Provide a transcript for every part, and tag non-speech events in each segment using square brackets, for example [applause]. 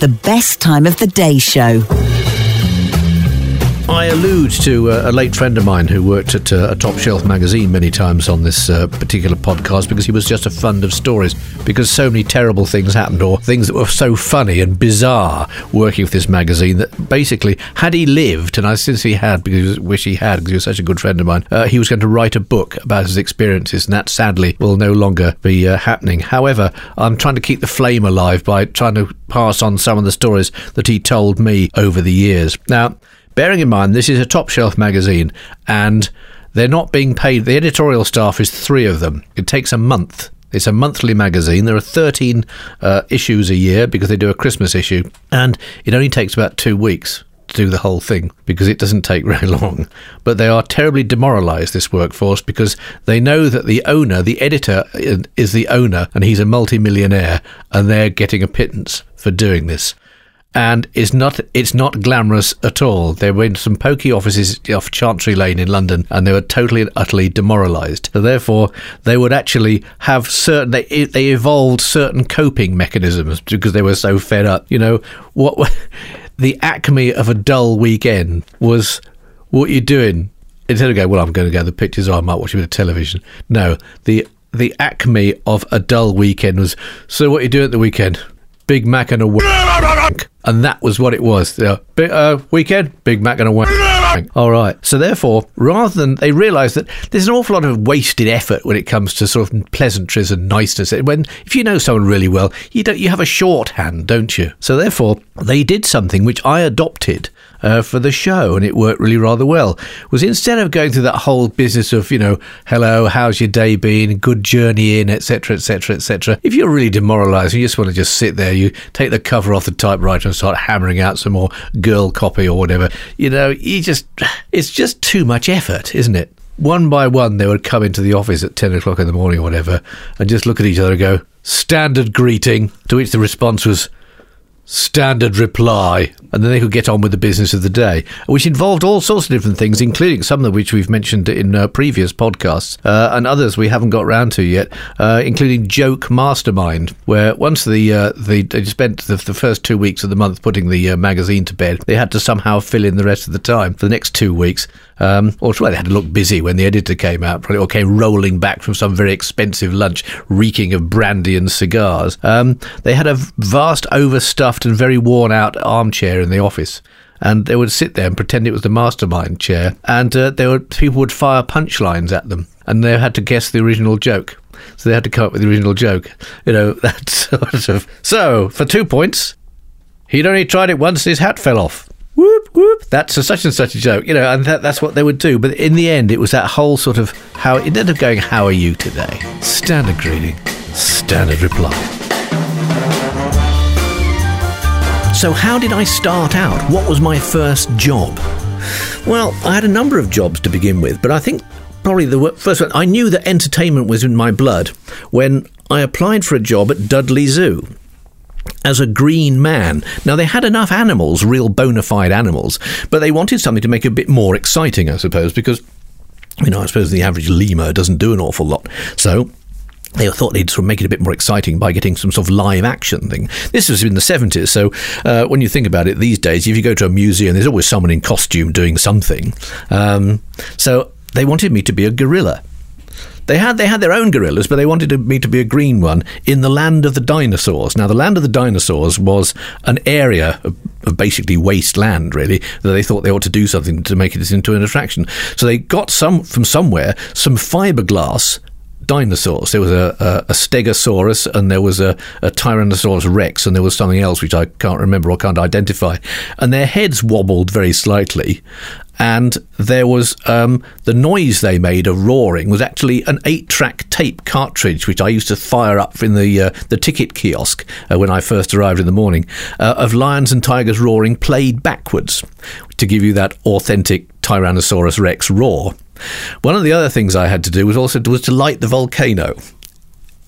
the best time of the day show. I allude to uh, a late friend of mine who worked at uh, a top shelf magazine many times on this uh, particular podcast because he was just a fund of stories. Because so many terrible things happened, or things that were so funny and bizarre working with this magazine that basically, had he lived, and I since he had, because I wish he had, because he was such a good friend of mine, uh, he was going to write a book about his experiences, and that sadly will no longer be uh, happening. However, I'm trying to keep the flame alive by trying to pass on some of the stories that he told me over the years. Now, bearing in mind this is a top shelf magazine and they're not being paid. The editorial staff is three of them. It takes a month. It's a monthly magazine. There are 13 uh, issues a year because they do a Christmas issue, and it only takes about two weeks to do the whole thing because it doesn't take [laughs] very long. But they are terribly demoralized, this workforce, because they know that the owner, the editor, is the owner and he's a multimillionaire and they're getting a pittance for doing this and it's not it's not glamorous at all. They were in some pokey offices off Chancery Lane in London, and they were totally and utterly demoralised. So therefore, they would actually have certain they they evolved certain coping mechanisms because they were so fed up. You know what? [laughs] The acme of a dull weekend was what you're doing. Instead of going, well, I'm going to go the pictures, or I might watch a bit of television. No, the the acme of a dull weekend was. So what you do at the weekend? Big Mac and a wank. And that was what it was. The uh, weekend, Big Mac and a wank. All right. So therefore, rather than they realise that there's an awful lot of wasted effort when it comes to sort of pleasantries and niceness. When if you know someone really well, you don't you have a shorthand, don't you? So therefore, they did something which I adopted uh, for the show, and it worked really rather well. Was instead of going through that whole business of you know, hello, how's your day been, good journey in, etc., etc., etc. If you're really demoralised, you just want to just sit there, you take the cover off the typewriter and start hammering out some more girl copy or whatever. You know, you just it's just too much effort, isn't it? One by one, they would come into the office at 10 o'clock in the morning or whatever and just look at each other and go, standard greeting, to which the response was, standard reply, and then they could get on with the business of the day, which involved all sorts of different things, including some of which we've mentioned in uh, previous podcasts, uh, and others we haven't got round to yet, uh, including Joke Mastermind, where once the, uh, the they spent the, the, first two weeks of the month putting the uh, magazine to bed, they had to somehow fill in the rest of the time for the next two weeks. Um, or well, they had to look busy when the editor came out, probably, or came rolling back from some very expensive lunch, reeking of brandy and cigars. Um, they had a vast, overstuffed, and very worn out armchair in the office and they would sit there and pretend it was the mastermind chair, and uh, there were people would fire punchlines at them, and they had to guess the original joke. So they had to come up with the original joke. You know [laughs] that sort of. So for two points, he'd only tried it once. His hat fell off whoop whoop that's a such and such a joke you know and that, that's what they would do but in the end it was that whole sort of how ended up going how are you today standard greeting standard reply so how did i start out what was my first job well i had a number of jobs to begin with but i think probably the first one i knew that entertainment was in my blood when i applied for a job at dudley zoo as a green man. Now, they had enough animals, real bona fide animals, but they wanted something to make it a bit more exciting, I suppose, because, you know, I suppose the average lemur doesn't do an awful lot. So, they thought they'd sort of make it a bit more exciting by getting some sort of live action thing. This was in the 70s, so uh, when you think about it these days, if you go to a museum, there's always someone in costume doing something. Um, so they wanted me to be a gorilla. They had they had their own gorillas, but they wanted me to be a green one in the land of the dinosaurs. Now, the land of the dinosaurs was an area of, of basically wasteland, really, that they thought they ought to do something to make it into an attraction. So they got some from somewhere some fiberglass dinosaurs. There was a, a, a, Stegosaurus and there was a, a, Tyrannosaurus Rex and there was something else which I can't remember or can't identify. And their heads wobbled very slightly and there was um, the noise they made of roaring was actually an eight-track tape cartridge, which I used to fire up in the uh, the ticket kiosk uh, when I first arrived in the morning, uh, of lions and tigers roaring played backwards to give you that authentic Tyrannosaurus Rex roar. One of the other things I had to do was also was to light the volcano.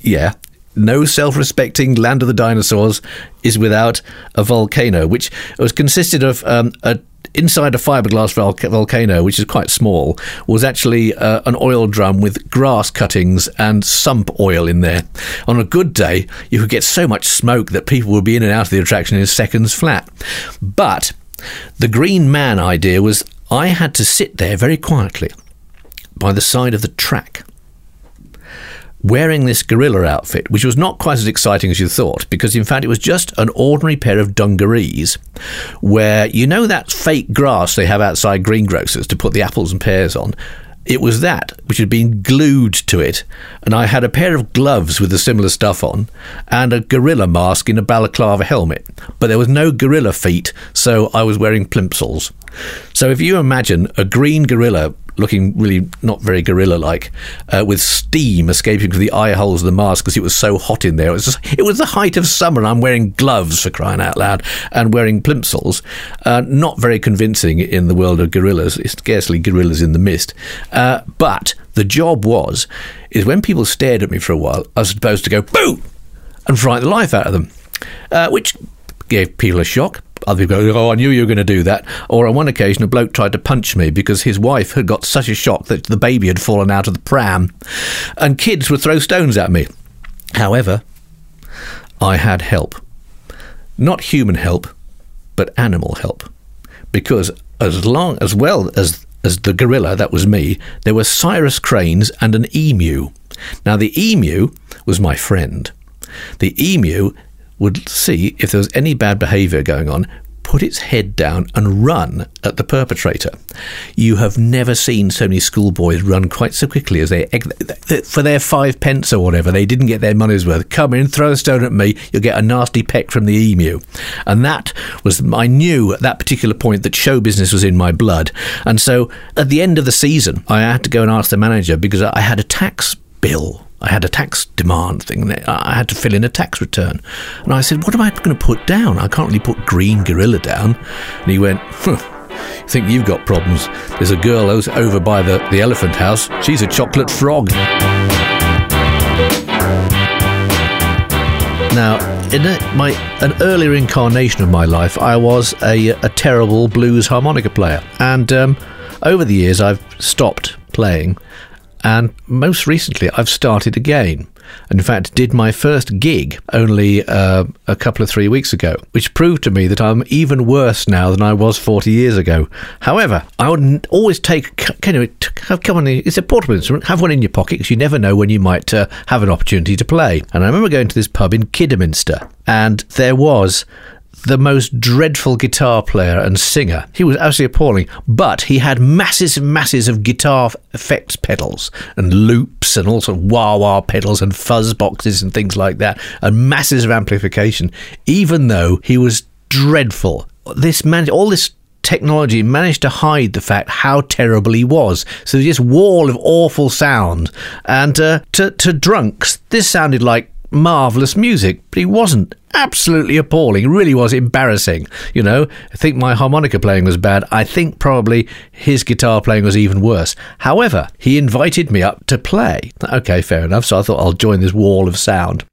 Yeah, no self-respecting land of the dinosaurs is without a volcano, which was consisted of um, a inside a fiberglass vol- volcano, which is quite small, was actually uh, an oil drum with grass cuttings and sump oil in there. On a good day, you could get so much smoke that people would be in and out of the attraction in seconds flat. But the Green Man idea was I had to sit there very quietly by the side of the track wearing this gorilla outfit, which was not quite as exciting as you thought, because in fact it was just an ordinary pair of dungarees, where you know that fake grass they have outside greengrocers to put the apples and pears on. It was that which had been glued to it, and I had a pair of gloves with the similar stuff on, and a gorilla mask in a balaclava helmet. But there was no gorilla feet, so I was wearing plimsolls. So if you imagine a green gorilla looking really not very gorilla like, uh, with steam escaping from the eye holes of the mask because it was so hot in there. It was, just, it was the height of summer, and I'm wearing gloves for crying out loud and wearing plimsolls. Uh, not very convincing in the world of gorillas, it's scarcely gorillas in the mist. Uh, but the job was, is when people stared at me for a while, I was supposed to go, boo! And fright the life out of them, uh, which gave people a shock. Other people go, oh, I knew you were going to do that. Or on one occasion, a bloke tried to punch me because his wife had got such a shock that the baby had fallen out of the pram. And kids would throw stones at me. However, I had help. Not human help, but animal help. Because as long as well as as the gorilla, that was me, there were Sarus cranes and an emu. Now the emu was my friend. The emu would see if there was any bad behaviour going on, put its head down and run at the perpetrator. You have never seen so many schoolboys run quite so quickly as they, for their five pence or whatever, they didn't get their money's worth. Come in, throw a stone at me, you'll get a nasty peck from the emu. And that was, I knew at that particular point that show business was in my blood. And so at the end of the season, I had to go and ask the manager because I had a tax bill I had a tax demand thing. I had to fill in a tax return. And I said, What am I going to put down? I can't really put green gorilla down. And he went, huh, You think you've got problems? There's a girl over by the, the elephant house. She's a chocolate frog. Now, in a, my an earlier incarnation of my life, I was a, a terrible blues harmonica player, and um, over the years I've stopped playing and most recently, I've started again. And in fact, did my first gig only uh, a couple of three weeks ago, which proved to me that I'm even worse now than I was 40 years ago. However, I would always take, can you, come on, it's a portable instrument, have one in your pocket because you never know when you might uh, have an opportunity to play. And I remember going to this pub in Kidderminster, and there was the most dreadful guitar player and singer. He was absolutely appalling, but he had masses and masses of guitar effects pedals and loops and all sort of wah wah pedals and fuzz boxes and things like that, and masses of amplification, even though he was dreadful. This man, all this technology managed to hide the fact how terrible he was. So this wall of awful sound, and uh, to to drunks, this sounded like marvelous music, but he wasn't. Absolutely appalling. Really was embarrassing. You know, I think my harmonica playing was bad. I think probably his guitar playing was even worse. However, he invited me up to play. Okay, fair enough. So I thought I'll join this wall of sound.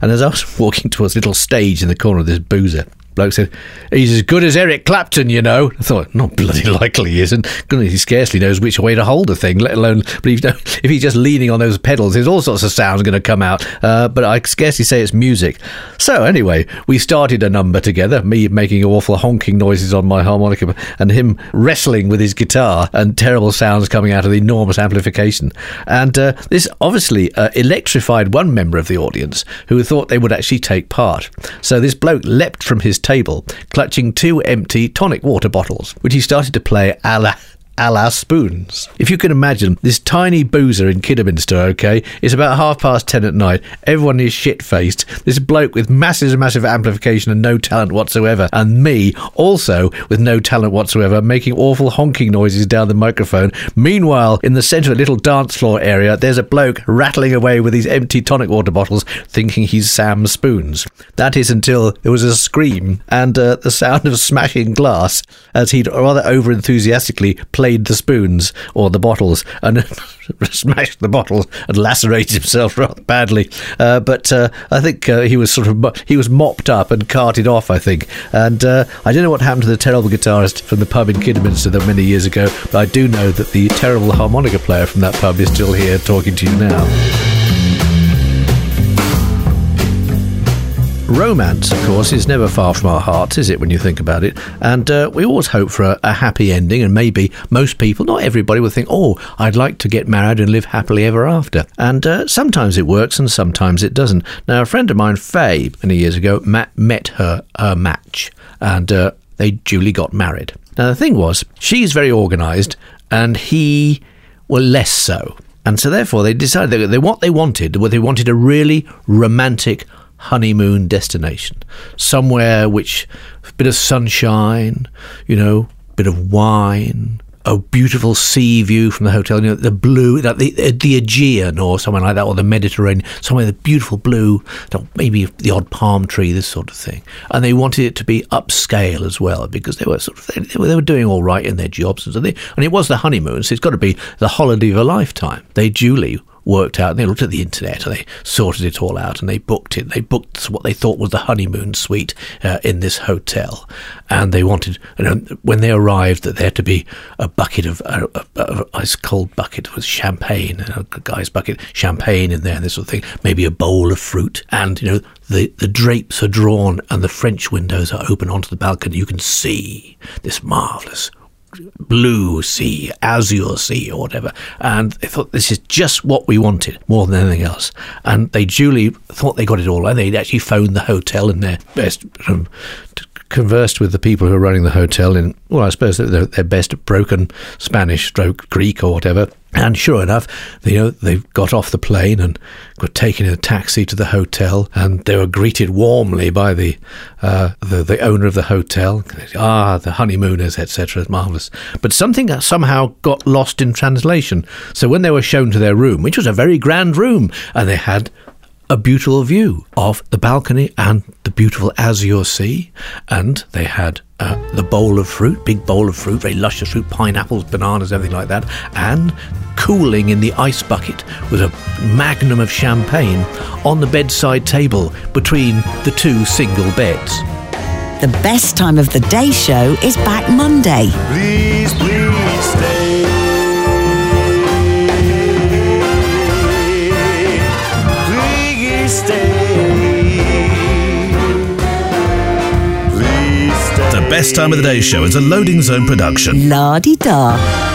And as I was [laughs] walking towards a little stage in the corner of this boozer, bloke said, He's as good as Eric Clapton, you know. I thought, Not bloody [laughs] likely he isn't. He scarcely knows which way to hold a thing, let alone, but if, [laughs] if he's just leaning on those pedals, there's all sorts of sounds going to come out. Uh, but I scarcely say it's music. So, anyway, we started a number together, me making awful honking noises on my harmonica and him wrestling with his guitar and terrible sounds coming out of the enormous amplification. And uh, this obviously uh, electrified one member of the audience who thought they would actually take part. So, this bloke leapt from his table, clutching two empty tonic water bottles, which he started to play a la a la spoons. If you can imagine, this tiny boozer in Kidderminster, okay, it's about half past ten at night. Everyone is shit faced. This bloke with massive, massive amplification and no talent whatsoever, and me also with no talent whatsoever, making awful honking noises down the microphone. Meanwhile, in the centre of a little dance floor area, there's a bloke rattling away with these empty tonic water bottles, thinking he's Sam Spoons. That is until there was a scream and uh, the sound of smashing glass as he'd rather over enthusiastically played played the spoons or the bottles and [laughs] smashed the bottles and lacerated himself [laughs] rather badly. Uh, but uh, I think uh, he was sort of he was mopped up and carted off. I think, and uh, I don't know what happened to the terrible guitarist from the pub in Kidderminster that many years ago. But I do know that the terrible harmonica player from that pub is still here talking to you now. Romance, of course, is never far from our hearts, is it, when you think about it? And uh, we always hope for a, a, happy ending, and maybe most people, not everybody, will think, oh, I'd like to get married and live happily ever after. And uh, sometimes it works and sometimes it doesn't. Now, a friend of mine, Faye, many years ago, met her, her match, and uh, they duly got married. Now, the thing was, she's very organised, and he, well, less so. And so, therefore, they decided that they, what they wanted was they wanted a really romantic, honeymoon destination, somewhere which a bit of sunshine, you know, bit of wine, a beautiful sea view from the hotel, you know, the blue, like the uh, the Aegean or somewhere like that, or the Mediterranean, somewhere the beautiful blue, maybe the odd palm tree, this sort of thing. And they wanted it to be upscale as well because they were sort of they, were, they were doing all right in their jobs, and so they, and it was the honeymoon, so it's got to be the holiday of a lifetime. They duly worked out. And they looked at the internet and they sorted it all out and they booked it. They booked what they thought was the honeymoon suite uh, in this hotel, and they wanted. You know, when they arrived, that there to be a bucket of a, a, ice cold bucket with champagne, a guy's bucket champagne in there, and this sort of thing. Maybe a bowl of fruit, and you know the the drapes are drawn and the French windows are open onto the balcony. You can see this marvelous blue sea, azure sea, or whatever. And they thought this is just what we wanted more than anything else. And they duly thought they got it all. And they'd actually phoned the hotel in their best. Conversed with the people who are running the hotel in, well, I suppose their, their best broken Spanish, stroke Greek, or whatever and sure enough, you know, they got off the plane and were taken in a taxi to the hotel, and they were greeted warmly by the uh, the, the, owner of the hotel. Ah, the honeymooners, etc. It's Marvelous. But something somehow got lost in translation. So when they were shown to their room, which was a very grand room, and they had a beautiful view of the balcony and the beautiful azure sea, and they had uh, the bowl of fruit, big bowl of fruit, very luscious fruit, pineapples, bananas, everything like that, and cooling in the ice bucket was a magnum of champagne on the bedside table between the two single beds. The best time of the day show is back Monday. Please, please best time of the day show is a loading zone production. La di da.